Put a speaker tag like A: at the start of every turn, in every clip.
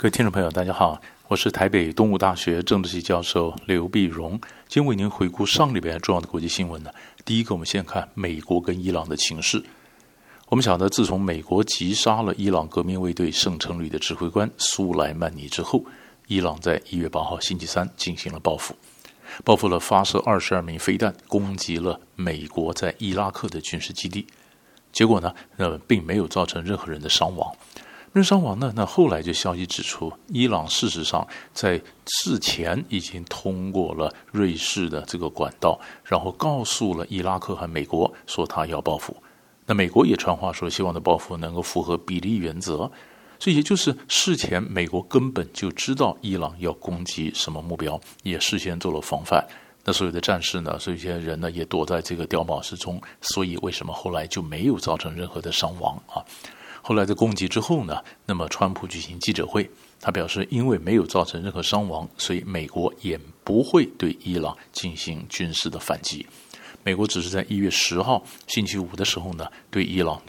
A: 各位听众朋友，大家好，我是台北东吴大学政治系教授刘碧荣，今天为您回顾上礼拜重要的国际新闻呢。第一个，我们先看美国跟伊朗的情势。我们晓得，自从美国击杀了伊朗革命卫队圣城旅的指挥官苏莱曼尼之后，伊朗在一月八号星期三进行了报复，报复了发射二十二枚飞弹攻击了美国在伊拉克的军事基地，结果呢，呃，并没有造成任何人的伤亡。人伤亡呢？那后来就消息指出，伊朗事实上在事前已经通过了瑞士的这个管道，然后告诉了伊拉克和美国说他要报复。那美国也传话说，希望的报复能够符合比例原则。所以也就是事前美国根本就知道伊朗要攻击什么目标，也事先做了防范。那所有的战士呢，所有些人呢，也躲在这个碉堡之中。所以为什么后来就没有造成任何的伤亡啊？后来在攻击之后呢，那么川普举行记者会，他表示，因为没有造成任何伤亡，所以美国也不会对伊朗进行军事的反击。美国只是在一月十号星期五的时候呢，对伊朗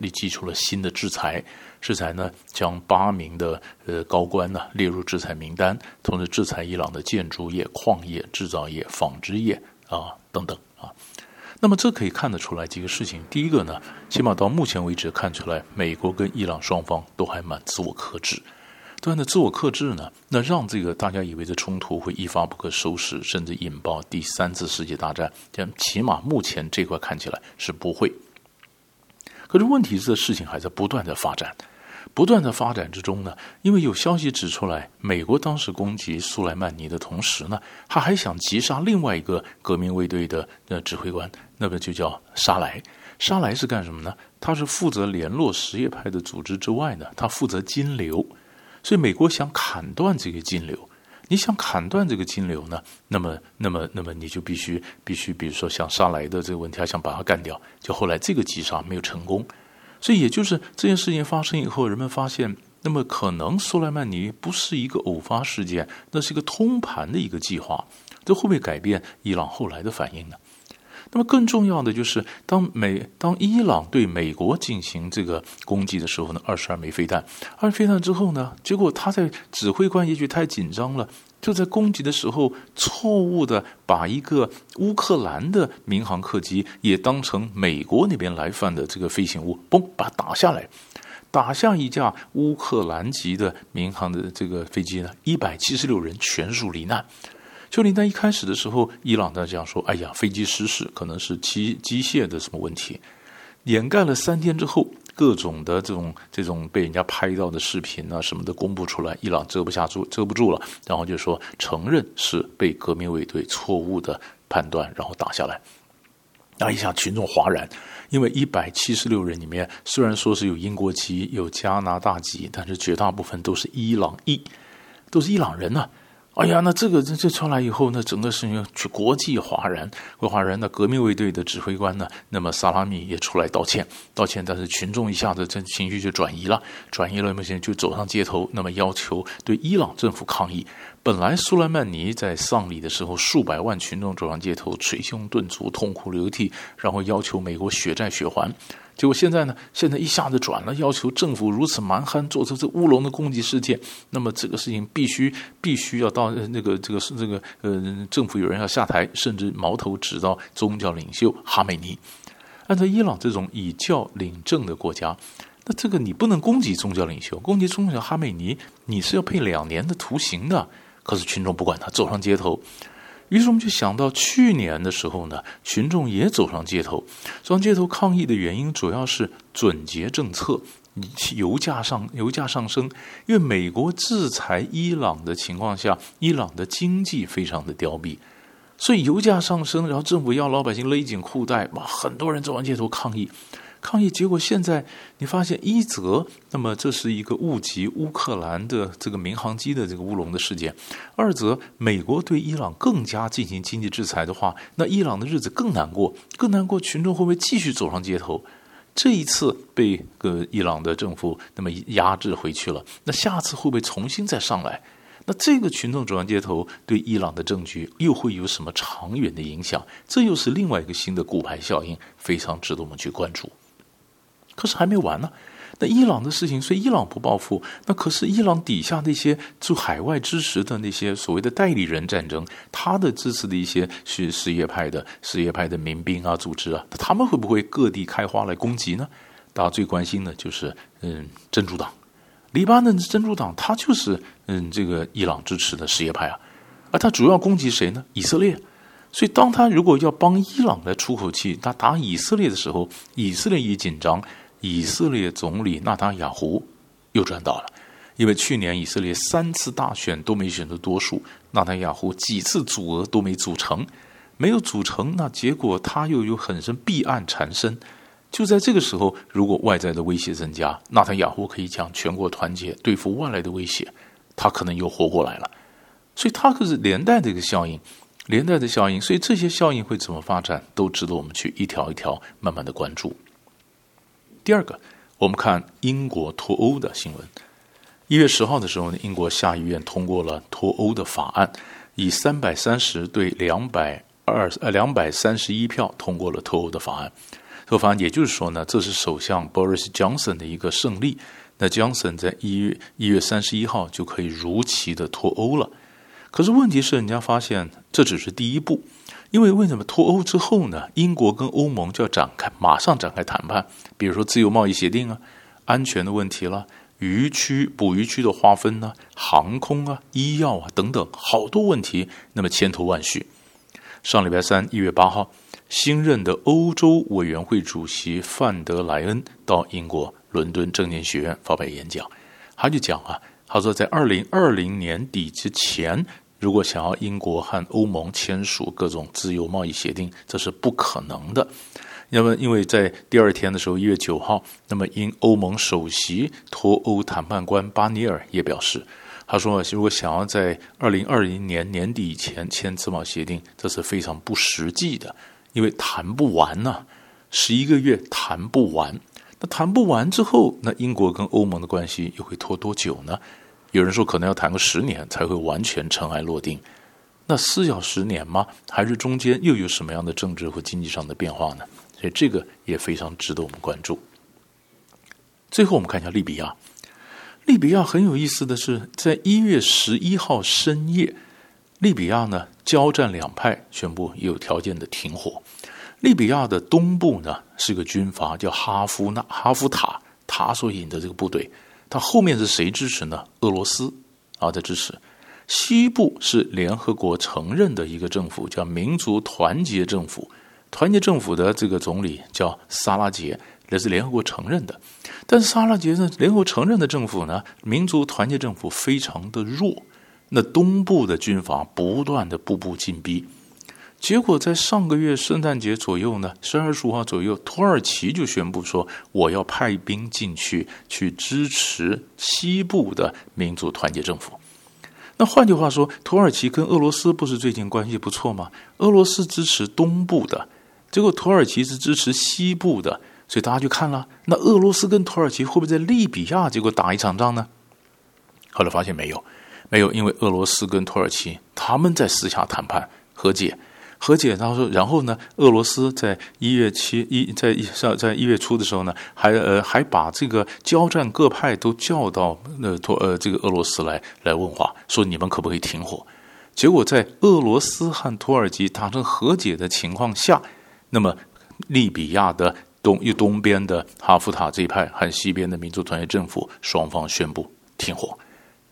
A: 立即出了新的制裁，制裁呢将八名的呃高官呢列入制裁名单，同时制裁伊朗的建筑业、矿业、制造业、纺织业啊等等啊。那么这可以看得出来几个事情。第一个呢，起码到目前为止看出来，美国跟伊朗双方都还蛮自我克制。对的，自我克制呢，那让这个大家以为这冲突会一发不可收拾，甚至引爆第三次世界大战，这样起码目前这块看起来是不会。可是问题是，这事情还在不断的发展。不断的发展之中呢，因为有消息指出来，美国当时攻击苏莱曼尼的同时呢，他还想击杀另外一个革命卫队的呃指挥官，那个就叫沙莱。沙莱是干什么呢？他是负责联络什叶派的组织之外呢，他负责金流，所以美国想砍断这个金流。你想砍断这个金流呢，那么，那么，那么你就必须必须，比如说像沙莱的这个问题，还想把他干掉，就后来这个击杀没有成功。所以，也就是这件事情发生以后，人们发现，那么可能苏莱曼尼不是一个偶发事件，那是一个通盘的一个计划。这会不会改变伊朗后来的反应呢？那么更重要的就是，当美当伊朗对美国进行这个攻击的时候呢，二十二枚飞弹，二十飞弹之后呢，结果他在指挥官也许太紧张了。就在攻击的时候，错误的把一个乌克兰的民航客机也当成美国那边来犯的这个飞行物，嘣，把它打下来，打下一架乌克兰籍的民航的这个飞机呢，一百七十六人全数罹难。就罹难一开始的时候，伊朗在讲说：“哎呀，飞机失事，可能是机机械的什么问题。”掩盖了三天之后。各种的这种这种被人家拍到的视频啊什么的公布出来，伊朗遮不下住，遮不住了，然后就说承认是被革命卫队错误的判断，然后打下来。那一下群众哗然，因为一百七十六人里面虽然说是有英国籍、有加拿大籍，但是绝大部分都是伊朗裔，都是伊朗人呢、哎呀，那这个这这传来以后，那整个事情去国际哗然，哗然。那革命卫队的指挥官呢，那么萨拉米也出来道歉，道歉。但是群众一下子这情绪就转移了，转移了，目前就走上街头，那么要求对伊朗政府抗议。本来苏莱曼尼在丧礼的时候，数百万群众走上街头，捶胸顿足，痛哭流涕，然后要求美国血债血还。结果现在呢？现在一下子转了，要求政府如此蛮横，做出这乌龙的攻击事件。那么这个事情必须必须要到那个这个是这个呃政府有人要下台，甚至矛头指到宗教领袖哈梅尼。按照伊朗这种以教领政的国家，那这个你不能攻击宗教领袖，攻击宗教哈梅尼，你是要配两年的徒刑的。可是群众不管他，走上街头。于是我们就想到，去年的时候呢，群众也走上街头，走上街头抗议的原因主要是准节政策，油价上油价上升，因为美国制裁伊朗的情况下，伊朗的经济非常的凋敝，所以油价上升，然后政府要老百姓勒紧裤带，哇，很多人走上街头抗议。抗议结果，现在你发现一则，那么这是一个误击乌克兰的这个民航机的这个乌龙的事件；二则，美国对伊朗更加进行经济制裁的话，那伊朗的日子更难过，更难过。群众会不会继续走上街头？这一次被个伊朗的政府那么压制回去了，那下次会不会重新再上来？那这个群众走上街头，对伊朗的政局又会有什么长远的影响？这又是另外一个新的骨牌效应，非常值得我们去关注。可是还没完呢，那伊朗的事情，所以伊朗不报复。那可是伊朗底下那些驻海外支持的那些所谓的代理人战争，他的支持的一些是什叶派的什叶派的民兵啊组织啊，他们会不会各地开花来攻击呢？大家最关心的就是嗯真主党，黎巴嫩真主党，他就是嗯这个伊朗支持的什叶派啊，而他主要攻击谁呢？以色列。所以，当他如果要帮伊朗来出口气，他打以色列的时候，以色列一紧张，以色列总理纳塔雅胡又赚到了。因为去年以色列三次大选都没选出多数，纳塔雅胡几次组阁都没组成，没有组成，那结果他又有很深弊案缠身。就在这个时候，如果外在的威胁增加，纳塔雅胡可以讲全国团结对付外来的威胁，他可能又活过来了。所以，他可是连带的一个效应。连带的效应，所以这些效应会怎么发展，都值得我们去一条一条慢慢的关注。第二个，我们看英国脱欧的新闻。一月十号的时候呢，英国下议院通过了脱欧的法案，以三百三十对两百二呃两百三十一票通过了脱欧的法案。这个法案也就是说呢，这是首相 Boris Johnson 的一个胜利。那 Johnson 在一月一月三十一号就可以如期的脱欧了。可是问题是，人家发现这只是第一步，因为为什么脱欧之后呢？英国跟欧盟就要展开，马上展开谈判，比如说自由贸易协定啊、安全的问题了、渔区捕鱼区的划分呢、航空啊、医药啊等等，好多问题，那么千头万绪。上礼拜三，一月八号，新任的欧洲委员会主席范德莱恩到英国伦敦政经学院发表演讲，他就讲啊，他说在二零二零年底之前。如果想要英国和欧盟签署各种自由贸易协定，这是不可能的。那么，因为在第二天的时候，一月九号，那么英欧盟首席脱欧谈判官巴尼尔也表示，他说，如果想要在二零二零年年底以前签自贸协定，这是非常不实际的，因为谈不完呐、十一个月谈不完。那谈不完之后，那英国跟欧盟的关系又会拖多久呢？有人说可能要谈个十年才会完全尘埃落定，那是要十年吗？还是中间又有什么样的政治和经济上的变化呢？所以这个也非常值得我们关注。最后我们看一下利比亚，利比亚很有意思的是，在一月十一号深夜，利比亚呢交战两派宣布有条件的停火。利比亚的东部呢是个军阀叫哈夫纳哈夫塔，他所引的这个部队。他后面是谁支持呢？俄罗斯啊在支持。西部是联合国承认的一个政府，叫民族团结政府。团结政府的这个总理叫萨拉杰，这是联合国承认的。但是萨拉杰呢，联合国承认的政府呢，民族团结政府非常的弱。那东部的军阀不断的步步进逼。结果在上个月圣诞节左右呢，十二十五号左右，土耳其就宣布说，我要派兵进去，去支持西部的民族团结政府。那换句话说，土耳其跟俄罗斯不是最近关系不错吗？俄罗斯支持东部的，结果土耳其是支持西部的，所以大家就看了，那俄罗斯跟土耳其会不会在利比亚结果打一场仗呢？后来发现没有，没有，因为俄罗斯跟土耳其他们在私下谈判和解。和解，他说，然后呢，俄罗斯在一月七一在上在一月初的时候呢，还呃还把这个交战各派都叫到呃托呃这个俄罗斯来来问话，说你们可不可以停火？结果在俄罗斯和土耳其达成和解的情况下，那么利比亚的东一东边的哈夫塔这一派和西边的民族团结政府双方宣布停火。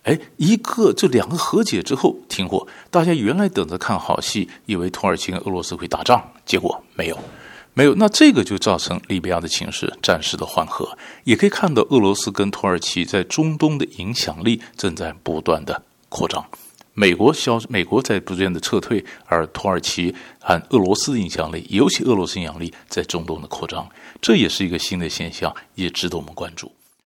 A: 哎，一个这两个和解之后停火，大家原来等着看好戏，以为土耳其跟俄罗斯会打仗，结果没有，没有。那这个就造成利比亚的情势暂时的缓和，也可以看到俄罗斯跟土耳其在中东的影响力正在不断的扩张。美国消美国在不断的撤退，而土耳其和俄罗斯的影响力，尤其俄罗斯影响力在中东的扩张，这也是一个新的现象，也值得我们关注。